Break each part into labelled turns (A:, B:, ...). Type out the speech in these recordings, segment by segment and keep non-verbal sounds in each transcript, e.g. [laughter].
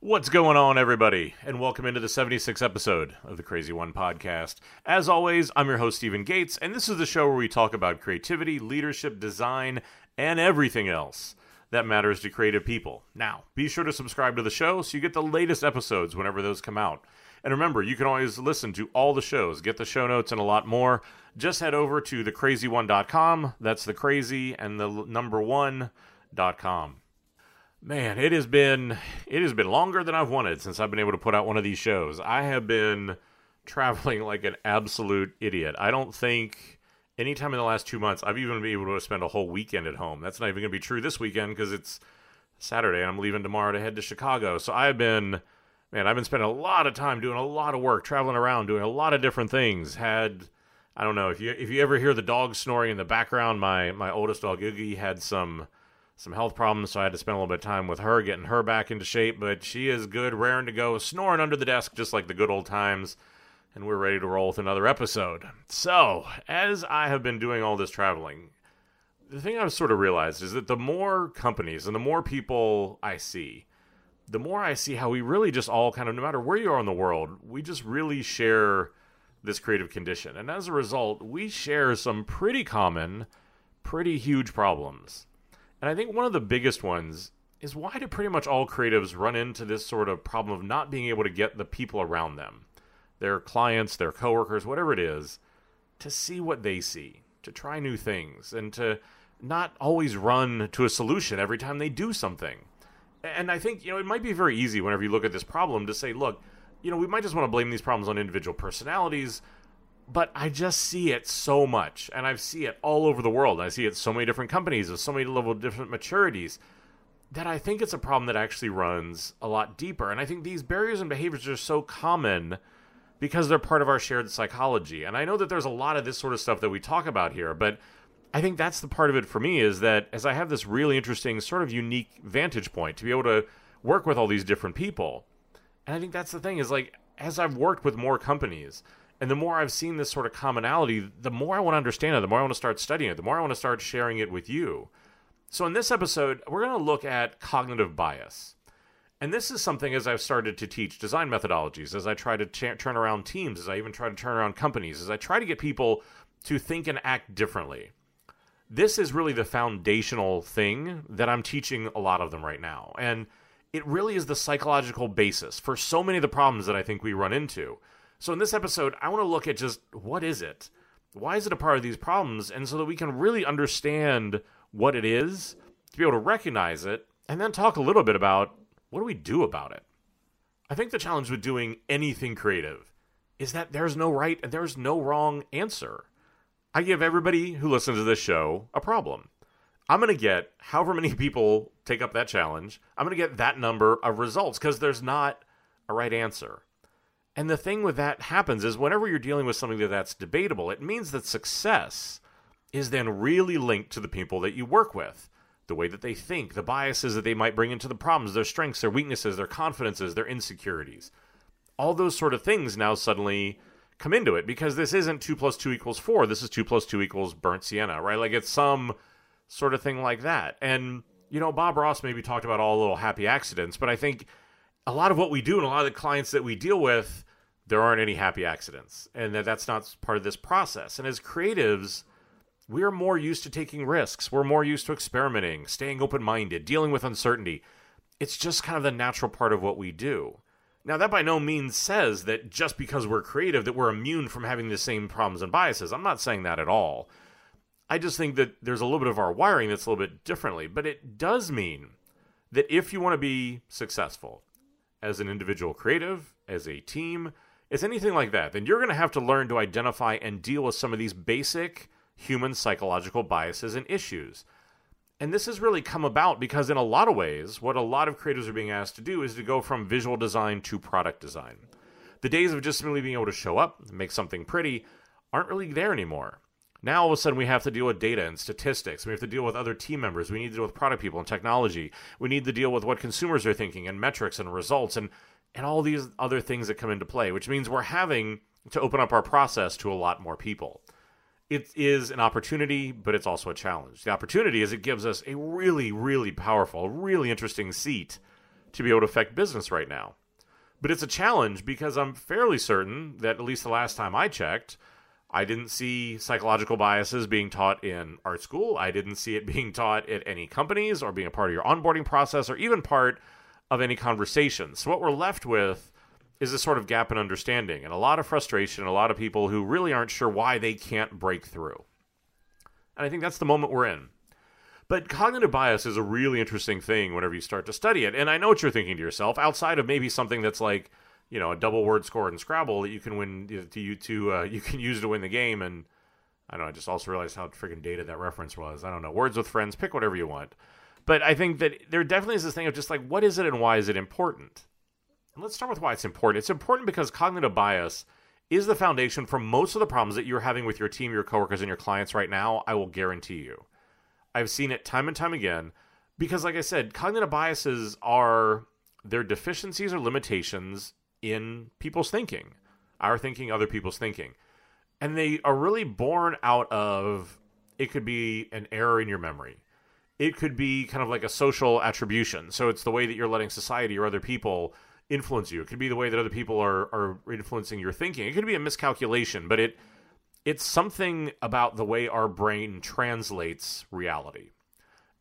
A: What's going on, everybody? And welcome into the 76th episode of the Crazy One podcast. As always, I'm your host, Stephen Gates, and this is the show where we talk about creativity, leadership, design, and everything else that matters to creative people. Now, be sure to subscribe to the show so you get the latest episodes whenever those come out. And remember, you can always listen to all the shows, get the show notes, and a lot more. Just head over to thecrazyone.com. That's the crazy and the number one.com. Man, it has been it has been longer than I've wanted since I've been able to put out one of these shows. I have been [laughs] traveling like an absolute idiot. I don't think anytime in the last two months I've even been able to spend a whole weekend at home. That's not even going to be true this weekend because it's Saturday and I'm leaving tomorrow to head to Chicago. So I've been man, I've been spending a lot of time doing a lot of work, traveling around, doing a lot of different things. Had I don't know if you if you ever hear the dog snoring in the background, my my oldest dog Oogie had some some health problems, so I had to spend a little bit of time with her, getting her back into shape. But she is good, raring to go, snoring under the desk, just like the good old times. And we're ready to roll with another episode. So, as I have been doing all this traveling, the thing I've sort of realized is that the more companies and the more people I see, the more I see how we really just all kind of, no matter where you are in the world, we just really share this creative condition. And as a result, we share some pretty common, pretty huge problems. And I think one of the biggest ones is why do pretty much all creatives run into this sort of problem of not being able to get the people around them, their clients, their coworkers, whatever it is, to see what they see, to try new things, and to not always run to a solution every time they do something. And I think, you know, it might be very easy whenever you look at this problem to say, look, you know, we might just want to blame these problems on individual personalities, but I just see it so much, and I see it all over the world. I see it so many different companies with so many level different maturities that I think it's a problem that actually runs a lot deeper. And I think these barriers and behaviors are so common because they're part of our shared psychology. And I know that there's a lot of this sort of stuff that we talk about here, but I think that's the part of it for me is that as I have this really interesting, sort of unique vantage point to be able to work with all these different people. And I think that's the thing is like, as I've worked with more companies, and the more I've seen this sort of commonality, the more I want to understand it, the more I want to start studying it, the more I want to start sharing it with you. So, in this episode, we're going to look at cognitive bias. And this is something as I've started to teach design methodologies, as I try to ch- turn around teams, as I even try to turn around companies, as I try to get people to think and act differently. This is really the foundational thing that I'm teaching a lot of them right now. And it really is the psychological basis for so many of the problems that I think we run into. So in this episode, I want to look at just what is it? Why is it a part of these problems? And so that we can really understand what it is, to be able to recognize it, and then talk a little bit about what do we do about it? I think the challenge with doing anything creative is that there's no right and there's no wrong answer. I give everybody who listens to this show a problem. I'm going to get however many [laughs] people take up that challenge, I'm going to get that number of results because there's not a right answer. And the thing with that happens is whenever you're dealing with something that that's debatable, it means that success is then really linked to the people that you work with. The way that they think, the biases that they might bring into the problems, their strengths, their weaknesses, their confidences, their insecurities. All those sort of things now suddenly come into it because this isn't 2 plus 2 equals 4. This is 2 plus 2 equals burnt sienna, right? Like it's some sort of thing like that. And, you know, Bob Ross maybe talked about all little happy accidents, but I think a lot of what we do and a lot of the clients that we deal with there aren't any happy accidents and that that's not part of this process. And as creatives, we're more used to taking risks. We're more used to experimenting, staying open minded, dealing with uncertainty. It's just kind of the natural part of what we do. Now, that by no means says that just because we're creative that we're immune from having the same problems and biases. I'm not saying that at all. I just think that there's a little bit of our wiring that's a little bit differently, but it does mean that if you want to be successful as an individual creative, as a team, is anything like that, then you're going to have to learn to identify and deal with some of these basic human psychological biases and issues. And this has really come about because, in a lot of ways, what a lot of creators are being asked to do is to go from visual design to product design. The days of just simply being able to show up and make something pretty aren't really there anymore. Now, all of a sudden, we have to deal with data and statistics. We have to deal with other team members. We need to deal with product people and technology. We need to deal with what consumers are thinking and metrics and results. And and all these other things that come into play, which means we're having to open up our process to a lot more people. It is an opportunity, but it's also a challenge. The opportunity is it gives us a really, really powerful, really interesting seat to be able to affect business right now. But it's a challenge because I'm fairly certain that at least the last time I checked, I didn't see psychological biases being taught in art school. I didn't see it being taught at any companies or being a part of your onboarding process or even part of any conversation. So what we're left with is a sort of gap in understanding and a lot of frustration, a lot of people who really aren't sure why they can't break through. And I think that's the moment we're in. But cognitive bias is a really interesting thing whenever you start to study it. And I know what you're thinking to yourself, outside of maybe something that's like, you know, a double word score in Scrabble that you can win to you to uh, [laughs] you can use to win the game. And I don't know. I just also realized how freaking dated that reference was. I don't know. Words with friends, pick whatever you want. But I think that there definitely is this thing of just like, what is it and why is it important? And let's start with why it's important. It's important because cognitive bias is the foundation for most of the problems that you're having with your team, your coworkers, and your clients right now. I will guarantee you. I've seen it time and time again because, like I said, cognitive biases are their deficiencies or limitations in people's thinking, our thinking, other people's thinking. And they are really born out of it could be an error in your memory. It could be kind of like a social attribution. So it's the way that you're letting society or other people influence you. It could be the way that other people are, are influencing your thinking. It could be a miscalculation, but it it's something about the way our brain translates reality.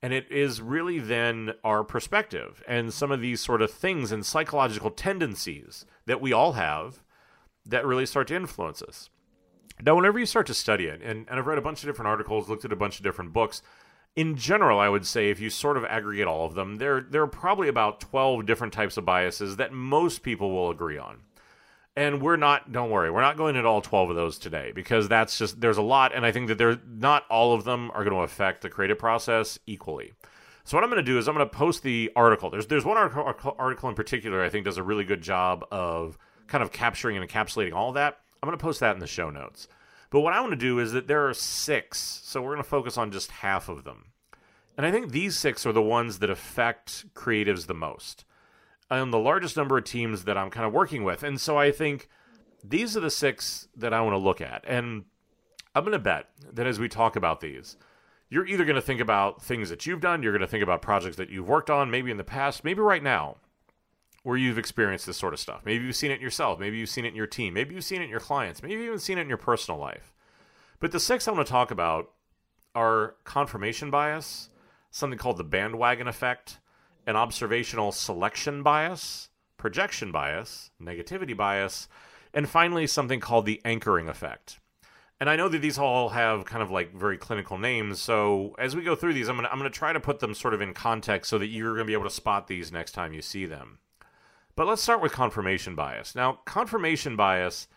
A: And it is really then our perspective and some of these sort of things and psychological tendencies that we all have that really start to influence us. Now, whenever you start to study it, and, and I've read a bunch of different articles, looked at a bunch of different books, in general, I would say if you sort of aggregate all of them, there, there are probably about 12 different types of biases that most people will agree on. And we're not don't worry we're not going into all 12 of those today because that's just there's a lot and i think that they're not all of them are going to affect the creative process equally. So what i'm going to do is i'm going to post the article. There's there's one article, article in particular i think does a really good job of kind of capturing and encapsulating all that. I'm going to post that in the show notes but what i want to do is that there are six so we're going to focus on just half of them and i think these six are the ones that affect creatives the most on the largest number of teams that I'm kind of working with. And so I think these are the six that I want to look at. And I'm going to bet that as we talk about these, you're either going to think about things that you've done, you're going to think about projects that you've worked on, maybe in the past, maybe right now, where you've experienced this sort of stuff. Maybe you've seen it yourself, maybe you've seen it in your team, maybe you've seen it in your clients, maybe you've even seen it in your personal life. But the six I want to talk about are confirmation bias, something called the bandwagon effect, an observational selection bias, projection bias, negativity bias, and finally something called the anchoring effect. And I know that these all have kind of like very clinical names, so as we go through these, I'm gonna I'm gonna try to put them sort of in context so that you're gonna be able to spot these next time you see them. But let's start with confirmation bias. Now, confirmation bias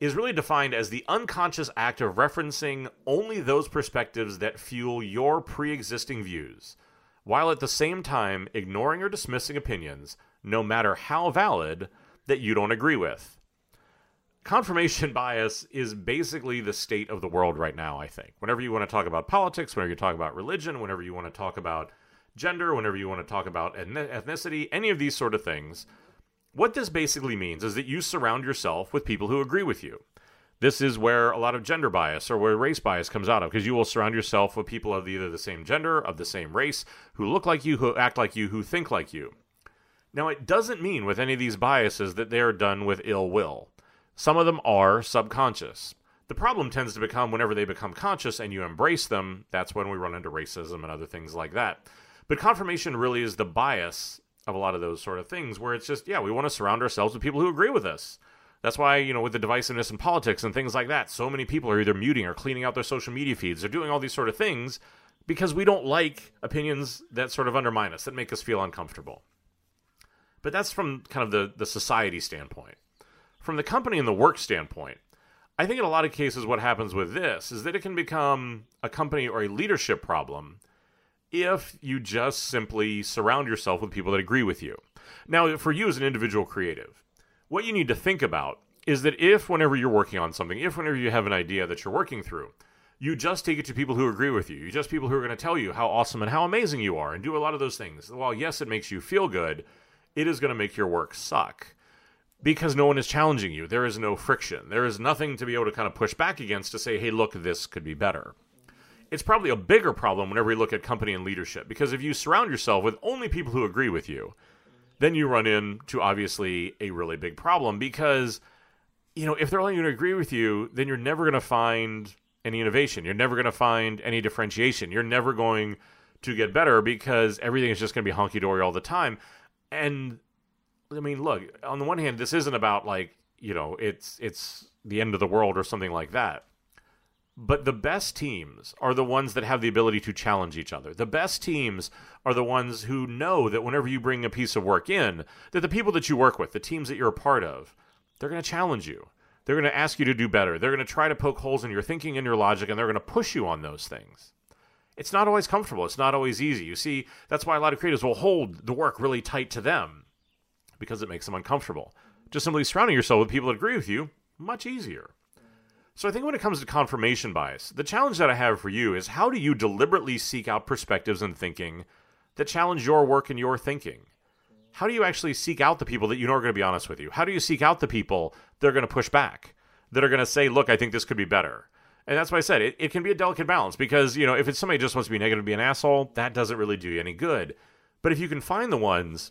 A: is really defined as the unconscious act of referencing only those perspectives that fuel your pre existing views while at the same time ignoring or dismissing opinions, no matter how valid, that you don't agree with. Confirmation [laughs] bias is basically the state of the world right now, I think. Whenever you want to talk about politics, whenever you talk about religion, whenever you want to talk about gender, whenever you want to talk about ethnicity, any of these sort of things, what this basically means is that you surround yourself with people who agree with you. This is where a lot of gender bias or where race bias comes out of because you will surround yourself with people of either the same gender, of the same race, who look like you, who act like you, who think like you. Now, it doesn't mean with any of these biases that they are done with ill will. Some of them are subconscious. The problem tends to become whenever they become conscious and you embrace them, that's when we run into racism and other things like that. But confirmation really is the bias of a lot of those sort of things where it's just, yeah, we want to surround ourselves with people who agree with us. That's why, you know, with the divisiveness in politics and things like that, so many people are either muting or cleaning out their social media feeds. They're doing all these sort of things because we don't like opinions that sort of undermine us, that make us feel uncomfortable. But that's from kind of the, the society standpoint. From the company and the work standpoint, I think in a lot of cases, what happens with this is that it can become a company or a leadership problem if you just simply surround yourself with people that agree with you. Now, for you as an individual creative, what you need to think about is that if, whenever you're working on something, if, whenever you have an idea that you're working through, you just take it to people who agree with you. You just people who are going to tell you how awesome and how amazing you are and do a lot of those things. While, yes, it makes you feel good, it is going to make your work suck because no one is challenging you. There is no friction. There is nothing to be able to kind of push back against to say, hey, look, this could be better. It's probably a bigger problem whenever you look at company and leadership because if you surround yourself with only people who agree with you, then you run into obviously a really big problem because, you know, if they're only going to agree with you, then you're never going to find any innovation. You're never going to find any differentiation. You're never going to get better because everything is just going to be honky dory all the time. And I mean, look, on the one hand, this isn't about like, you know, it's it's the end of the world or something like that. But the best teams are the ones that have the ability to challenge each other. The best teams are the ones who know that whenever you bring a piece of work in, that the people that you work with, the teams that you're a part of, they're going to challenge you. They're going to ask you to do better. They're going to try to poke holes in your thinking and your logic, and they're going to push you on those things. It's not always comfortable. It's not always easy. You see, that's why a lot of creators will hold the work really tight to them because it makes them uncomfortable. Just simply surrounding yourself with people that agree with you, much easier. So I think when it comes to confirmation bias, the challenge that I have for you is how do you deliberately seek out perspectives and thinking that challenge your work and your thinking? How do you actually seek out the people that you know are going to be honest with you? How do you seek out the people that are going to push back, that are going to say, look, I think this could be better? And that's why I said it, it can be a delicate balance because, you know, if it's somebody just wants to be negative, be an asshole, that doesn't really do you any good. But if you can find the ones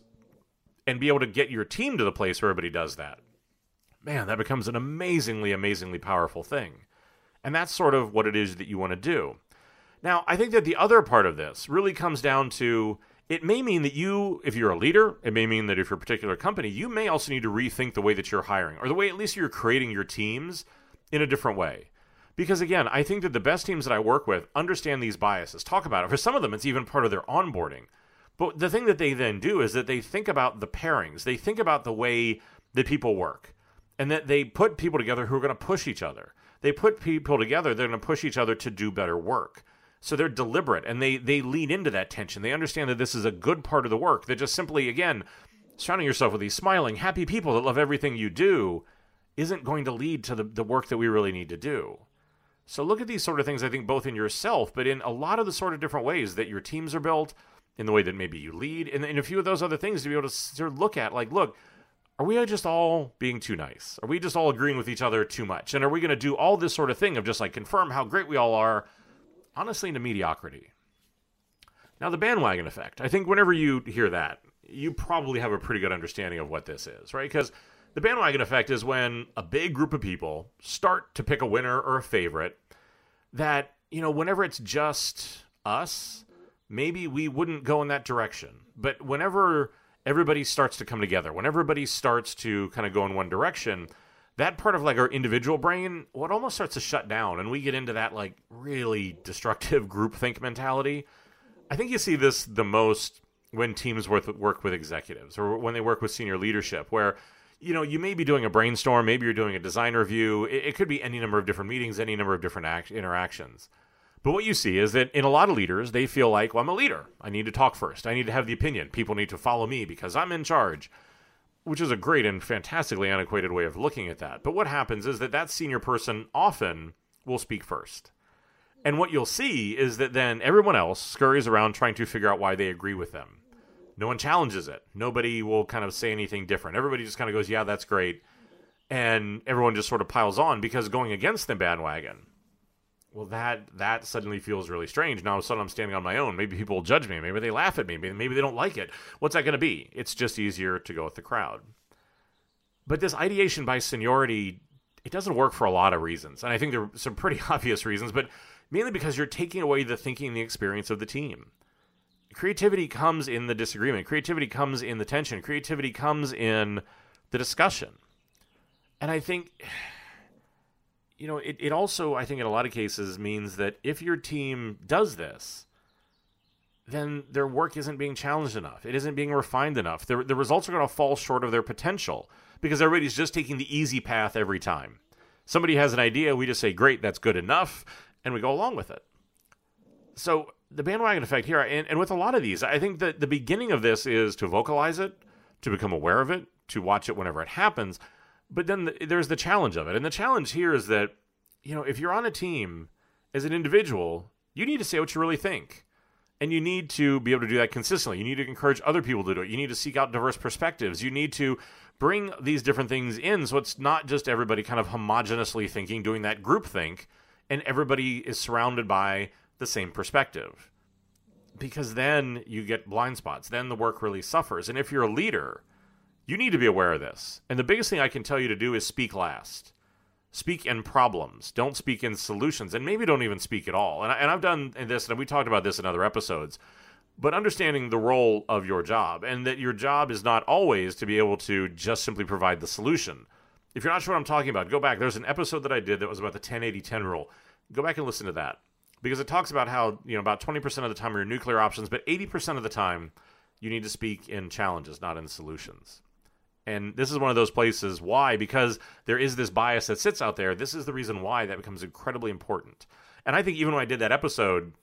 A: and be able to get your team to the place where everybody does that, man, that becomes an amazingly, amazingly powerful thing. And that's sort of what it is that you want to do. Now, I think that the other part of this really comes down to it may mean that you, if you're a leader, it may mean that if you're a particular company, you may also need to rethink the way that you're hiring or the way at least you're creating your teams in a different way. Because again, I think that the best teams that I work with understand these biases, talk about it. For some of them, it's even part of their onboarding. But the thing that they then do is that they think about the pairings, they think about the way that people work and that they put people together who are going to push each other. They put people together, they're going to push each other to do better work. So they're deliberate and they they lean into that tension. They understand that this is a good part of the work. That just simply again surrounding yourself with these smiling, happy people that love everything you do isn't going to lead to the, the work that we really need to do. So look at these sort of things, I think, both in yourself, but in a lot of the sort of different ways that your teams are built, in the way that maybe you lead, and in a few of those other things to be able to sort of look at, like, look, are we just all being too nice? Are we just all agreeing with each other too much? And are we going to do all this sort of thing of just like confirm how great we all are, honestly, into mediocrity? Now, the bandwagon effect. I think whenever you hear that, you probably have a pretty good understanding of what this is, right? Because the bandwagon effect is when a big group of people start to pick a winner or a favorite that, you know, whenever it's just us, maybe we wouldn't go in that direction. But whenever everybody starts to come together, when everybody starts to kind of go in one direction, that part of like our individual brain, what almost starts to shut down, and we get into that like really destructive [laughs] groupthink mentality. I think you see this the most when teams work with executives or when they work with senior leadership, where you know you may be doing a brainstorm, maybe you're doing a design review. It, it could be any number of different meetings, any number of different act- interactions. But what you see is that in a lot of leaders, they feel like, well, I'm a leader. I need to talk first. I need to have the opinion. People need to follow me because I'm in charge, which is a great and fantastically antiquated way of looking at that. But what happens is that that senior person often will speak first. And what you'll see is that then everyone else scurries around trying to figure out why they agree with them. No one challenges it. Nobody will kind of say anything different. Everybody just kind of goes, yeah, that's great. And everyone just sort of piles on because going against the bandwagon well that that suddenly feels really strange. Now of a sudden i'm standing on my own. Maybe people will judge me. Maybe they laugh at me. Maybe, maybe they don't like it. What's that going to be? It's just easier to go with the crowd. But this ideation by seniority it doesn't work for a lot of reasons. And i think there are some pretty [laughs] obvious reasons but mainly because you're taking away the thinking and the experience of the team. Creativity comes in the disagreement. Creativity comes in the tension. Creativity comes in the discussion. And i think you know, it, it also, I think, in a lot of cases means that if your team does this, then their work isn't being challenged enough. It isn't being refined enough. The, the results are going to fall short of their potential because everybody's just taking the easy path every time. Somebody has an idea, we just say, great, that's good enough, and we go along with it. So the bandwagon effect here, and, and with a lot of these, I think that the beginning of this is to vocalize it, to become aware of it, to watch it whenever it happens but then the, there's the challenge of it. And the challenge here is that, you know, if you're on a team as an individual, you need to say what you really think. And you need to be able to do that consistently. You need to encourage other people to do it. You need to seek out diverse perspectives. You need to bring these different things in so it's not just everybody kind of homogeneously thinking, doing that group think, and everybody is surrounded by the same perspective. because then you get blind spots. Then the work really suffers. And if you're a leader, you need to be aware of this. And the biggest thing I can tell you to do is speak last. Speak in problems. Don't speak in solutions. And maybe don't even speak at all. And, I, and I've done this, and we talked about this in other episodes. But understanding the role of your job and that your job is not always to be able to just simply provide the solution. If you're not sure what I'm talking about, go back. There's an episode that I did that was about the 10 80 10 rule. Go back and listen to that because it talks about how you know about 20% of the time are your nuclear options but 80% of the time you need to speak in challenges not in solutions and this is one of those places why because there is this bias that sits out there this is the reason why that becomes incredibly important and i think even when i did that episode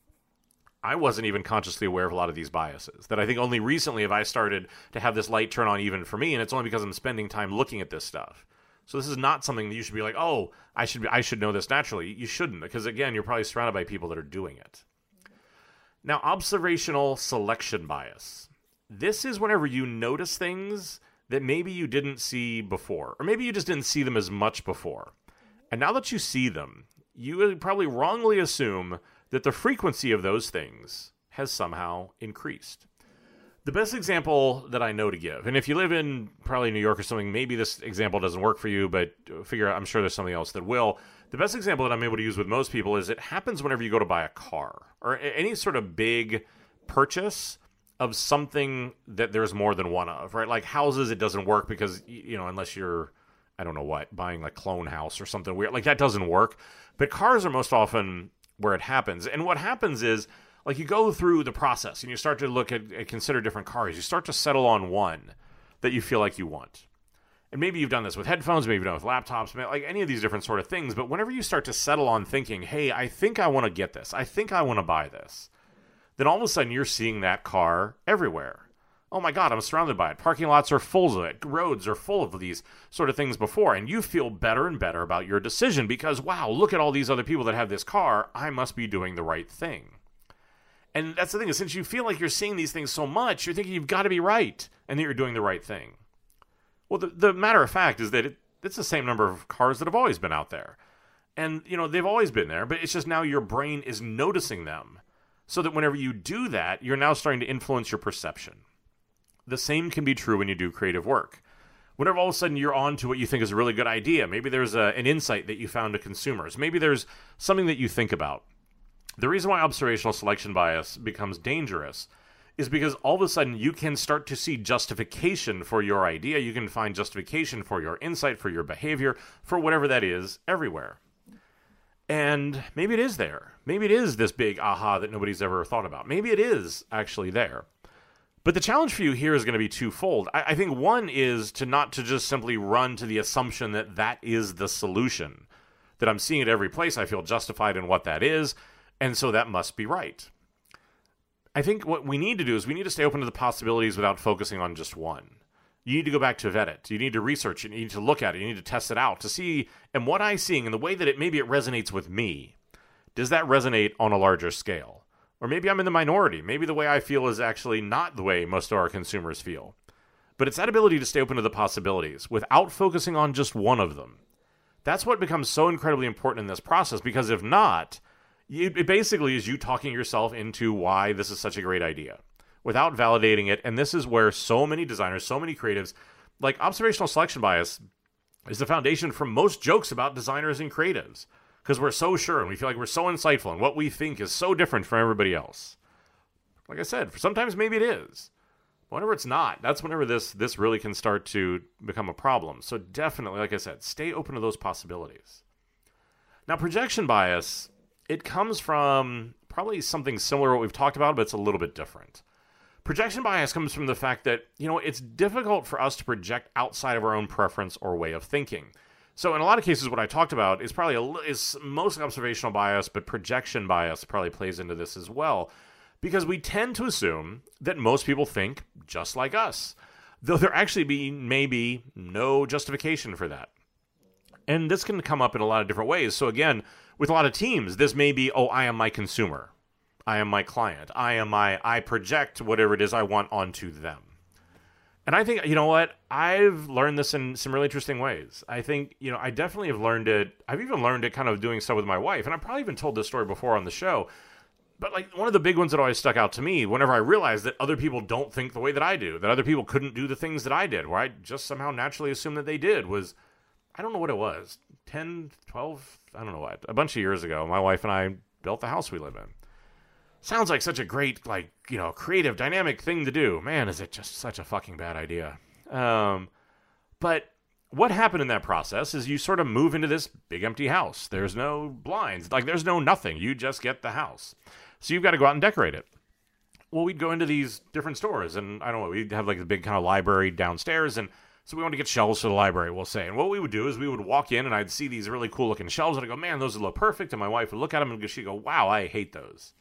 A: i wasn't even consciously aware of a lot of these biases that i think only recently have i started to have this light turn on even for me and it's only because i'm spending time looking at this stuff so this is not something that you should be like, oh, I should be, I should know this naturally. You shouldn't because again, you're probably surrounded by people that are doing it. Now, observational selection bias. This is whenever you notice things that maybe you didn't see before, or maybe you just didn't see them as much before. And now that you see them, you probably wrongly assume that the frequency of those things has somehow increased. The best example that I know to give, and if you live in probably New York or something, maybe this example doesn't work for you, but figure out, I'm sure there's something else that will. The best example that I'm able to use with most people is it happens whenever you go to buy a car or any sort of big purchase of something that there's more than one of, right? Like houses, it doesn't work because, you know, unless you're, I don't know what, buying a clone house or something weird, like that doesn't work. But cars are most often where it happens. And what happens is, like you go through the process and you start to look at, and consider different cars. You start to settle on one that you feel like you want. And maybe you've done this with headphones, maybe you've done it with laptops, like any of these different sort of things. But whenever you start to settle on thinking, hey, I think I want to get this, I think I want to buy this, then all of a sudden you're seeing that car everywhere. Oh my God, I'm surrounded by it. Parking lots are full of it. Roads are full of these sort of things before. And you feel better and better about your decision because, wow, look at all these other people that have this car. I must be doing the right thing. And that's the thing is, since you feel like you're seeing these things so much, you're thinking you've got to be right and that you're doing the right thing. Well, the, the matter of fact is that it, it's the same number of cars that have always been out there. And, you know, they've always been there, but it's just now your brain is noticing them. So that whenever you do that, you're now starting to influence your perception. The same can be true when you do creative work. Whenever all of a sudden you're on to what you think is a really good idea, maybe there's a, an insight that you found to consumers, maybe there's something that you think about the reason why observational selection bias becomes dangerous is because all of a sudden you can start to see justification for your idea. You can find justification for your insight, for your behavior, for whatever that is, everywhere. And maybe it is there. Maybe it is this big aha that nobody's ever thought about. Maybe it is actually there. But the challenge for you here is going to be twofold. I, I think one is to not to just simply run to the assumption that that is the solution, that I'm seeing it every place. I feel justified in what that is and so that must be right. I think what we need to do is we need to stay open to the possibilities without focusing on just one. You need to go back to vet it. You need to research it. You need to look at it. You need to test it out to see, and what I'm seeing and the way that it maybe it resonates with me, does that resonate on a larger scale? Or maybe I'm in the minority. Maybe the way I feel is actually not the way most of our consumers feel. But it's that ability to stay open to the possibilities without focusing on just one of them. That's what becomes so incredibly important in this process because if not, it basically is you talking yourself into why this is such a great idea without validating it. And this is where so many designers, so many creatives, like observational selection bias is the foundation for most jokes about designers and creatives because we're so sure and we feel like we're so insightful and what we think is so different from everybody else. Like I said, sometimes maybe it is. Whenever it's not, that's whenever this this really can start to become a problem. So definitely, like I said, stay open to those possibilities. Now, projection bias it comes from probably something similar to what we've talked about, but it's a little bit different. Projection bias comes from the fact that, you know, it's difficult for us to project outside of our own preference or way of thinking. So in a lot of cases, what I talked about is probably a, is mostly observational bias, but projection bias probably plays into this as well, because we tend to assume that most people think just like us, though there actually be maybe no justification for that. And this can come up in a lot of different ways. So again, with a lot of teams, this may be, oh, I am my consumer. I am my client. I am my I project whatever it is I want onto them. And I think, you know what? I've learned this in some really interesting ways. I think, you know, I definitely have learned it. I've even learned it kind of doing so with my wife. And I've probably even told this story before on the show. But like one of the big ones that always stuck out to me whenever I realized that other people don't think the way that I do, that other people couldn't do the things that I did, where I just somehow naturally assumed that they did was I don't know what it was 10, 12, I don't know what, a bunch of years ago, my wife and I built the house we live in. Sounds like such a great, like, you know, creative, dynamic thing to do. Man, is it just such a fucking bad idea. Um, but what happened in that process is you sort of move into this big empty house. There's no blinds, like, there's no nothing. You just get the house. So you've got to go out and decorate it. Well, we'd go into these different stores, and I don't know, we'd have like a big kind of library downstairs, and so we wanted to get shelves for the library, we'll say. And what we would do is we would walk in, and I'd see these really cool looking shelves, and I'd go, man, those look perfect. And my wife would look at them, and she'd go, wow, I hate those.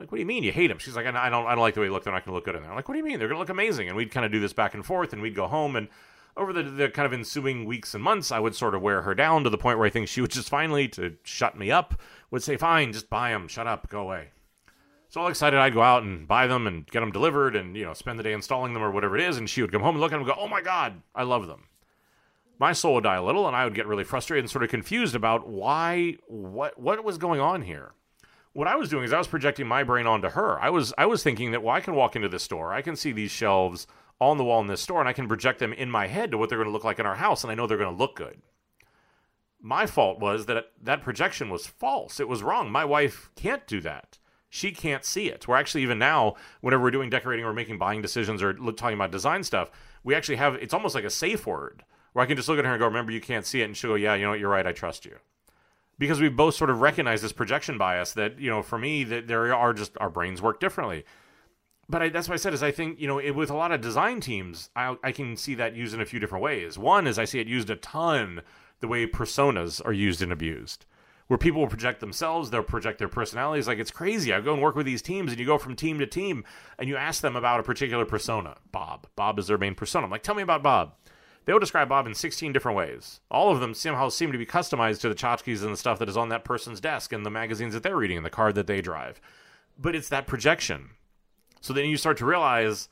A: Like, what do you mean you hate them? She's like, I don't, I don't like the way they look. They're not going to look good in there. I'm like, what do you mean? They're going to look amazing. And we'd kind of do this back and forth, and we'd go home, and over the, the kind of ensuing weeks and months, I would sort of wear her down to the point where I think she would just finally, to shut me up, would say, fine, just buy them, shut up, go away. So all excited, I'd go out and buy them and get them delivered and, you know, spend the day installing them or whatever it is. And she would come home and look at them and go, oh my God, I love them. My soul would die a little and I would get really frustrated and sort of confused about why, what, what was going on here. What I was doing is I was projecting my brain onto her. I was, I was thinking that, well, I can walk into this store. I can see these shelves on the wall in this store and I can project them in my head to what they're going to look like in our house. And I know they're going to look good my fault was that that projection was false. It was wrong. My wife can't do that she can't see it. We're actually even now, whenever we're doing decorating or making buying decisions or talking about design stuff, we actually have it's almost like a safe word where I can just look at her and go, "Remember, you can't see it," and she'll go, "Yeah, you know what? You're right. I trust you." Because we both sort of recognize this projection bias that you know, for me, that there are just our brains work differently. But I, that's what I said is I think you know it, with a lot of design teams, I, I can see that used in a few different ways. One is I see it used a ton the way personas are used and abused where people will project themselves, they'll project their personalities. Like it's crazy. I go and work with these teams, and you go from team to team, and you ask them about a particular persona. Bob. Bob is their main persona. I'm like, tell me about Bob. They will describe Bob in 16 different ways. All of them somehow seem to be customized to the tchotchkes and the stuff that is on that person's desk and the magazines that they're reading and the car that they drive. But it's that projection. So then you start to realize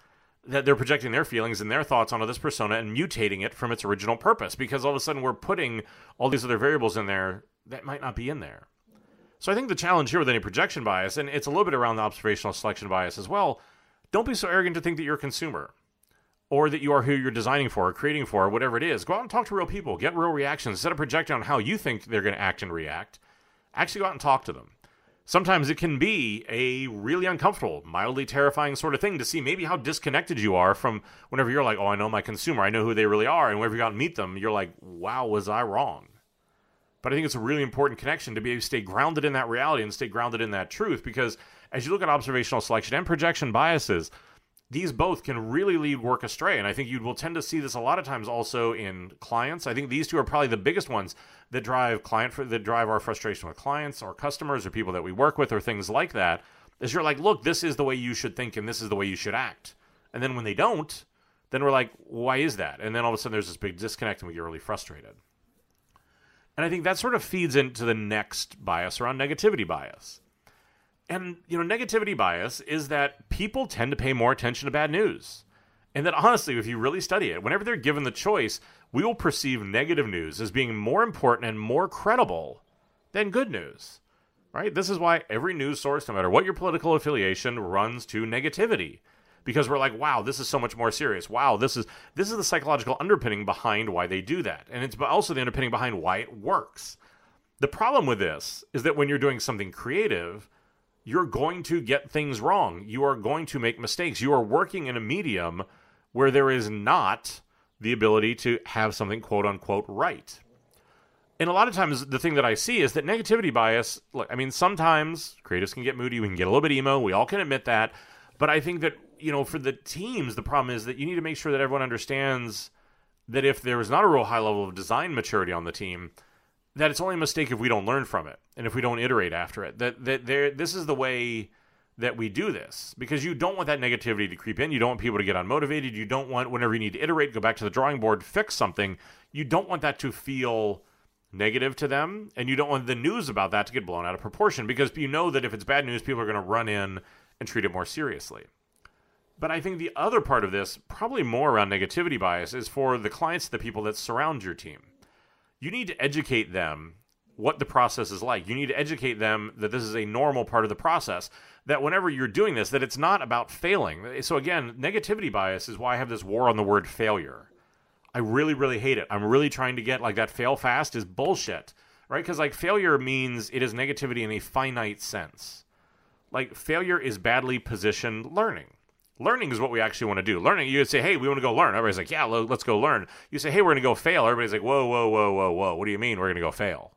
A: that they're projecting their feelings and their thoughts onto this persona and mutating it from its original purpose because all of a sudden we're putting all these other variables in there that might not be in there. So I think the challenge here with any projection bias, and it's a little bit around the observational selection bias as well, don't be so arrogant to think that you're a consumer or that you are who you're designing for or creating for or whatever it is. Go out and talk to real people, get real reactions. Instead of projecting on how you think they're going to act and react, actually go out and talk to them. Sometimes it can be a really uncomfortable, mildly terrifying sort of thing to see maybe how disconnected you are from whenever you're like, oh, I know my consumer, I know who they really are. And whenever you go out and meet them, you're like, wow, was I wrong? But I think it's a really important connection to be able to stay grounded in that reality and stay grounded in that truth because as you look at observational selection and projection biases, these both can really lead work astray. And I think you will tend to see this a lot of times also in clients. I think these two are probably the biggest ones that drive client that drive our frustration with clients or customers or people that we work with or things like that. Is you're like, look, this is the way you should think and this is the way you should act. And then when they don't, then we're like, why is that? And then all of a sudden there's this big disconnect and we get really frustrated. And I think that sort of feeds into the next bias around negativity bias. And, you know, negativity bias is that people tend to pay more attention to bad news. And that honestly, if you really study it, whenever they're given the choice, we will perceive negative news as being more important and more credible than good news. Right? This is why every news source, no matter what your political affiliation, runs to negativity because we're like, wow, this is so much more serious. Wow, this is this is the psychological underpinning behind why they do that, and it's also the underpinning behind why it works. The problem with this is that when you're doing something creative, you're going to get things wrong. You are going to make mistakes. You are working in a medium where there is not the ability to have something quote unquote right. And a lot of times, the thing that I see is that negativity bias. Look, I mean, sometimes creatives can get moody. We can get a little bit emo. We all can admit that. But I think that you know, for the teams, the problem is that you need to make sure that everyone understands that if there is not a real high level of design maturity on the team, that it's only a mistake if we don't learn from it and if we don't iterate after it. That that there this is the way that we do this because you don't want that negativity to creep in. You don't want people to get unmotivated. You don't want whenever you need to iterate, go back to the drawing board, fix something. You don't want that to feel negative to them, and you don't want the news about that to get blown out of proportion because you know that if it's bad news, people are going to run in and treat it more seriously. But I think the other part of this, probably more around negativity bias, is for the clients, the people that surround your team. You need to educate them what the process is like. You need to educate them that this is a normal part of the process. That whenever you're doing this, that it's not about failing. So again, negativity bias is why I have this war on the word failure. I really, really hate it. I'm really trying to get like that fail fast is bullshit, right? Because like failure means it is negativity in a finite sense. Like failure is badly positioned learning. Learning is what we actually want to do. Learning, you would say, hey, we want to go learn. Everybody's like, yeah, let's go learn. You say, hey, we're going to go fail. Everybody's like, whoa, whoa, whoa, whoa, whoa. What do you mean we're going to go fail?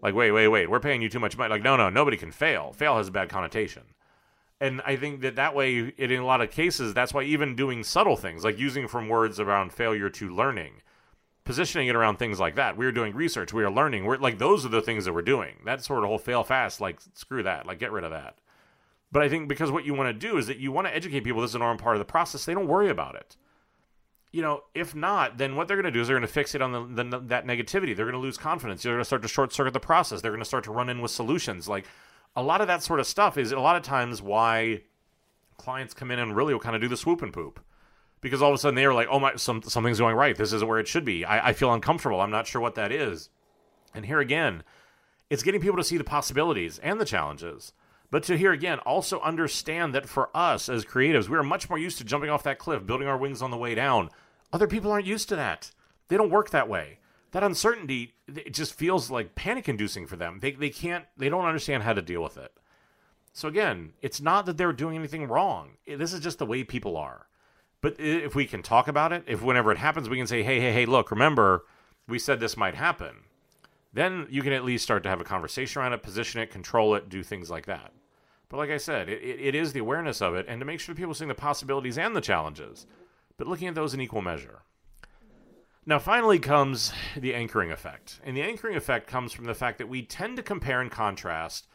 A: Like, wait, wait, wait. We're paying you too much money. Like, no, no, nobody can fail. Fail has a bad connotation. And I think that that way, it, in a lot of cases, that's why even doing subtle things, like using from words around failure to learning, positioning it around things like that. We are doing research. We are learning. We're like, those are the things that we're doing. That sort of whole fail fast, like, screw that. Like, get rid of that. But I think because what you want to do is that you want to educate people this is a normal part of the process, they don't worry about it. You know, if not, then what they're going to do is they're going to fix it on the, the, that negativity. They're going to lose confidence. They're going to start to short circuit the process. They're going to start to run in with solutions. Like a lot of that sort of stuff is a lot of times why clients come in and really will kind of do the swoop and poop because all of a sudden they're like, oh my, some, something's going right. This isn't where it should be. I, I feel uncomfortable. I'm not sure what that is. And here again, it's getting people to see the possibilities and the challenges but to here again, also understand that for us as creatives, we are much more used to jumping off that cliff, building our wings on the way down. Other people aren't used to that. They don't work that way. That uncertainty, it just feels like panic inducing for them. They, they can't, they don't understand how to deal with it. So again, it's not that they're doing anything wrong. This is just the way people are. But if we can talk about it, if whenever it happens, we can say, hey, hey, hey, look, remember, we said this might happen. Then you can at least start to have a conversation around it, position it, control it, do things like that. But like I said, it, it, is the awareness of it and to make sure people seeing the possibilities and the challenges, but looking at those in equal measure. Now, finally comes the anchoring effect. And the anchoring effect comes from the fact that we tend to compare and contrast,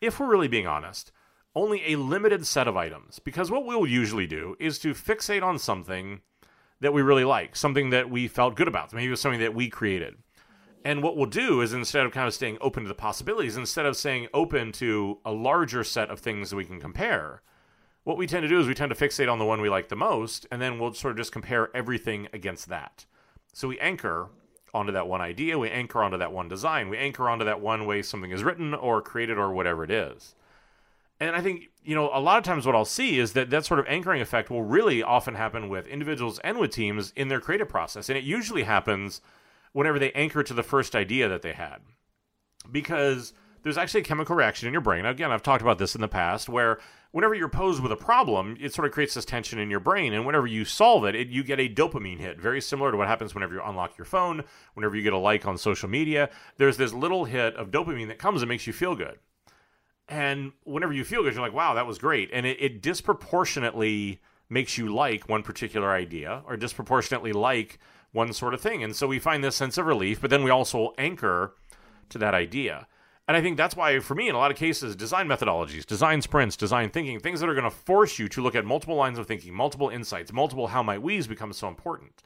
A: if we're really being honest, only a limited set of items. Because what we'll usually do is to fixate on something that we really like, something that we felt good about, maybe it was something that we created. And what we'll do is instead of kind of staying open to the possibilities, instead of saying open to a larger set of things that we can compare, what we tend to do is we tend to fixate on the one we like the most, and then we'll sort of just compare everything against that. So we anchor onto that one idea, we anchor onto that one design, we anchor onto that one way something is written or created or whatever it is. And I think, you know, a lot of times what I'll see is that that sort of anchoring effect will really often happen with individuals and with teams in their creative process. And it usually happens whenever they anchor to the first idea that they had. Because there's actually a chemical reaction in your brain. Again, I've talked about this in the past where whenever you're posed with a problem, it sort of creates this tension in your brain. And whenever you solve it, it, you get a dopamine hit, very similar to what happens whenever you unlock your phone, whenever you get a like on social media. There's this little hit of dopamine that comes and makes you feel good. And whenever you feel good, you're like, wow, that was great. And it, it disproportionately makes you like one particular idea or disproportionately like one sort of thing. And so we find this sense of relief, but then we also anchor to that idea. And I think that's why, for me, in a lot of cases, design methodologies, design sprints, design thinking, things that are going to force you to look at multiple lines of thinking, multiple insights, multiple how might we's become so important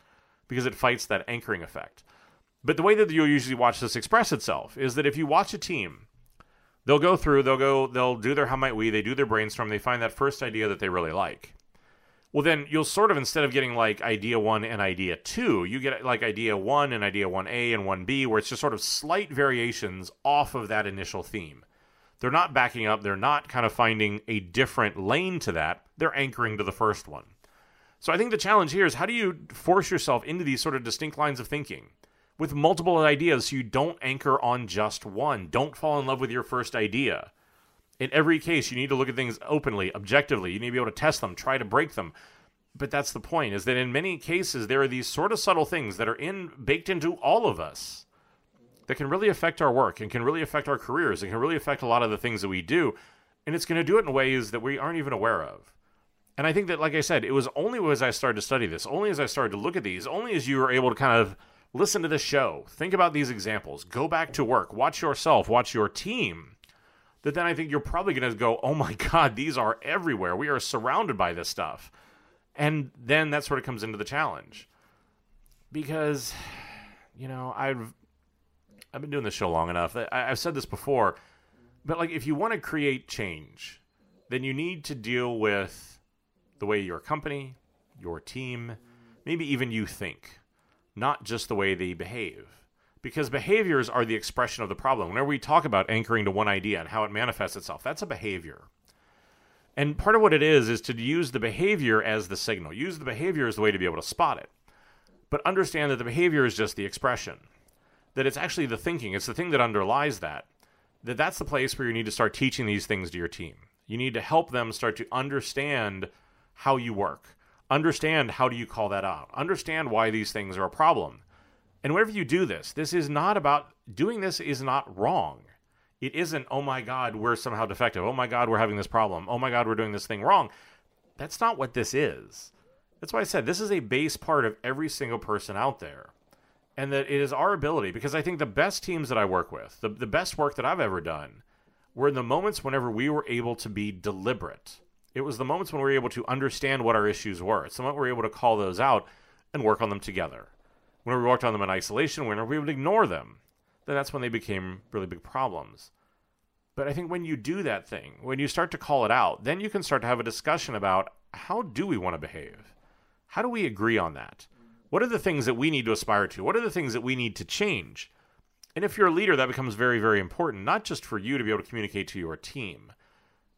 A: because it fights that anchoring effect. But the way that you'll usually watch this express itself is that if you watch a team, they'll go through, they'll go, they'll do their how might we, they do their brainstorm, they find that first idea that they really like well then you'll sort of instead of getting like idea 1 and idea 2 you get like idea 1 and idea 1a and 1b where it's just sort of slight variations off of that initial theme. They're not backing up. They're not kind of finding a different lane to that. They're anchoring to the first one. So i think the challenge here is how do you force yourself into these sort of distinct lines of thinking with multiple ideas so you don't anchor on just one? Don't fall in love with your first idea in every case, you need to look at things openly, objectively. You need to be able to test them, try to break them. But that's the point, is that in many cases, there are these sort of subtle things that are in baked into all of us that can really affect our work and can really affect our careers and can really affect a lot of the things that we do. And it's going to do it in ways that we aren't even aware of. And I think that, like I said, it was only as I started to study this, only as I started to look at these, only as you were able to kind of listen to this show, think about these examples, go back to work, watch yourself, watch your team, that then I think you're probably going to go, oh my God, these are everywhere. We are surrounded by this stuff. And then that sort of comes into the challenge. Because, you know, I've I've been doing this show long enough. I, I've said this before, but like if you want to create change, then you need to deal with the way your company, your team, maybe even you think, not just the way they behave. Because behaviors are the expression of the problem. Whenever we talk about anchoring to one idea and how it manifests itself, that's a behavior. And part of what it is is to use the behavior as the signal. Use the behavior as the way to be able to spot it. But understand that the behavior is just the expression. That it's actually the thinking, it's the thing that underlies that. That that's the place where you need to start teaching these things to your team. You need to help them start to understand how you work. Understand how do you call that out. Understand why these things are a problem. And whenever you do this, this is not about doing this is not wrong. It isn't, oh my God, we're somehow defective. Oh my God, we're having this problem. Oh my God, we're doing this thing wrong. That's not what this is. That's why I said this is a base part of every single person out there. And that it is our ability, because I think the best teams that I work with, the, the best work that I've ever done, were in the moments whenever we were able to be deliberate. It was the moments when we were able to understand what our issues were. It's the moment we were able to call those out and work on them together. When we worked on them in isolation, whenever we would ignore them, then that's when they became really big problems. But I think when you do that thing, when you start to call it out, then you can start to have a discussion about how do we want to behave? How do we agree on that? What are the things that we need to aspire to? What are the things that we need to change? And if you're a leader, that becomes very, very important, not just for you to be able to communicate to your team.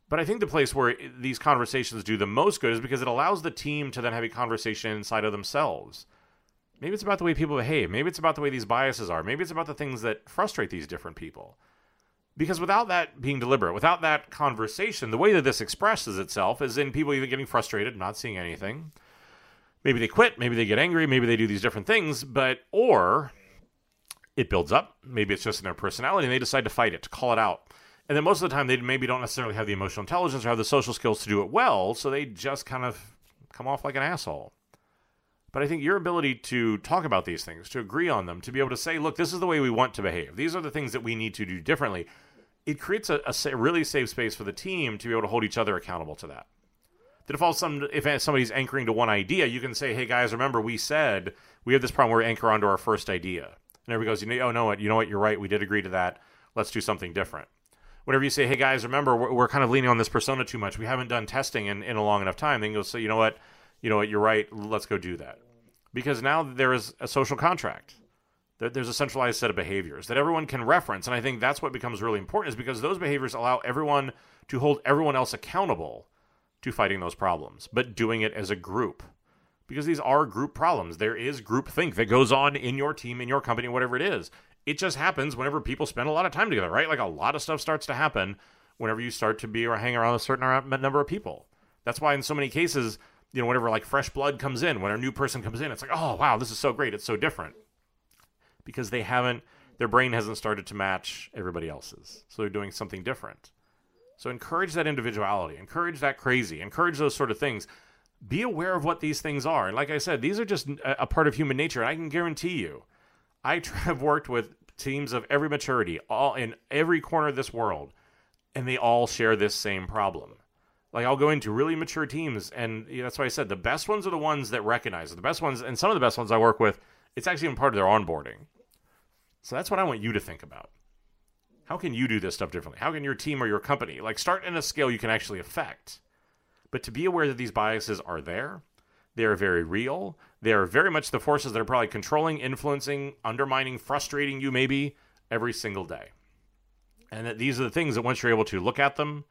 A: But I think the place where these conversations do the most good is because it allows the team to then have a conversation inside of themselves. Maybe it's about the way people behave. Maybe it's about the way these biases are. Maybe it's about the things that frustrate these different people. Because without that being deliberate, without that conversation, the way that this expresses itself is in people either getting frustrated, not seeing anything. Maybe they quit, maybe they get angry, maybe they do these different things, but or it builds up. Maybe it's just in their personality and they decide to fight it, to call it out. And then most of the time they maybe don't necessarily have the emotional intelligence or have the social skills to do it well, so they just kind of come off like an asshole. But I think your ability to talk about these things, to agree on them, to be able to say, look, this is the way we want to behave. These are the things that we need to do differently. It creates a, a really safe space for the team to be able to hold each other accountable to that. That if all some if somebody's anchoring to one idea, you can say, "Hey guys, remember we said we have this problem where we anchor onto our first idea." And everybody goes, "You know, oh no, you know what? You're right. We did agree to that. Let's do something different." Whenever you say, "Hey guys, remember we're, we're kind of leaning on this persona too much. We haven't done testing in, in a long enough time," then you'll say, "You know what? You know what? You're right. Let's go do that." because now there is a social contract. There's a centralized set of behaviors that everyone can reference. And I think that's what becomes really important is because those behaviors allow everyone to hold everyone else accountable to fighting those problems, but doing it as a group. Because these are group problems. There is group think that goes on in your team, in your company, whatever it is. It just happens whenever people spend a lot of time together, right? Like a lot of stuff starts to happen whenever you start to be or hang around a certain number of people. That's why in so many cases you know, whenever like fresh blood comes in, when a new person comes in, it's like, oh wow, this is so great, it's so different. Because they haven't their brain hasn't started to match everybody else's. So they're doing something different. So encourage that individuality, encourage that crazy, encourage those sort of things. Be aware of what these things are. And like I said, these are just a part of human nature. And I can guarantee you, I [laughs] have worked with teams of every maturity, all in every corner of this world, and they all share this same problem. Like I'll go into really mature teams, and you know, that's why I said the best ones are the ones that recognize it. The best ones, and some of the best ones I work with, it's actually even part of their onboarding. So that's what I want you to think about. How can you do this stuff differently? How can your team or your company like start in a scale you can actually affect? But to be aware that these biases are there, they are very real. They are very much the forces that are probably controlling, influencing, undermining, frustrating you maybe every single day. And that these are the things that once you're able to look at them,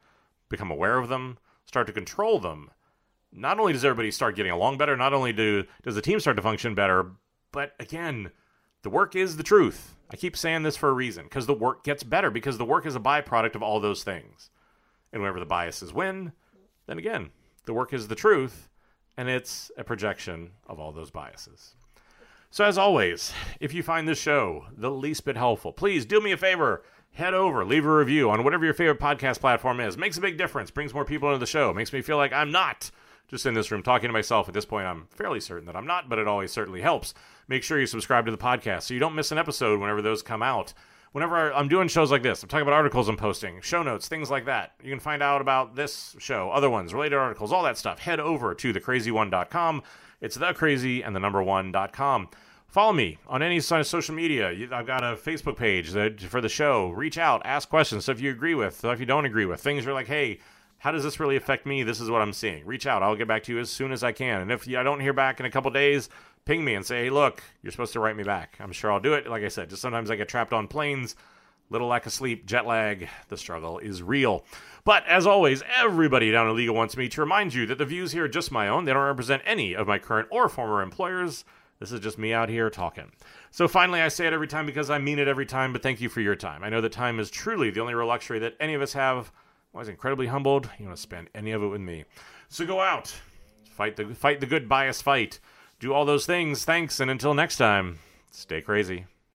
A: become aware of them, start to control them, not only does everybody start getting along better, not only do does the team start to function better, but again, the work is the truth. I keep saying this for a reason because the work gets better because the work is a byproduct of all those things. And whenever the biases win, then again, the work is the truth and it's a projection of all those biases. So, as always, if you find this show the least bit helpful, please do me a favor head over, leave a review on whatever your favorite podcast platform is. Makes a big difference, brings more people into the show, makes me feel like I'm not just in this room talking to myself. At this point, I'm fairly certain that I'm not, but it always certainly helps. Make sure you subscribe to the podcast so you don't miss an episode whenever those come out. Whenever I'm doing shows like this, I'm talking about articles I'm posting, show notes, things like that. You can find out about this show, other ones, related articles, all that stuff. Head over to thecrazyone.com. It's thecrazy and the number one.com follow me on any social media. I've got a Facebook page that, for the show. Reach out, ask questions, stuff you agree with, stuff you don't agree with. Things you're like, hey, how does this really affect me? This is what I'm seeing. Reach out. I'll get back to you as soon as I can. And if I don't hear back in a couple days, ping me and say, hey, look, you're supposed to write me back. I'm sure I'll do it. Like I said, just sometimes I get trapped on planes, little lack of sleep, jet lag. The struggle is real. But as always, everybody down in Liga wants me to remind you that the views here are just my own. They don't represent any of my current or former employers. This is just me out here talking. So finally, I say it every time because I mean it every time, but thank you for your time. I know that time is truly the only real luxury that any of us have. I was incredibly humbled. You want to spend any of it with me. So go out, fight the fight the good bias fight. Do all those things. Thanks, and until next time, stay crazy.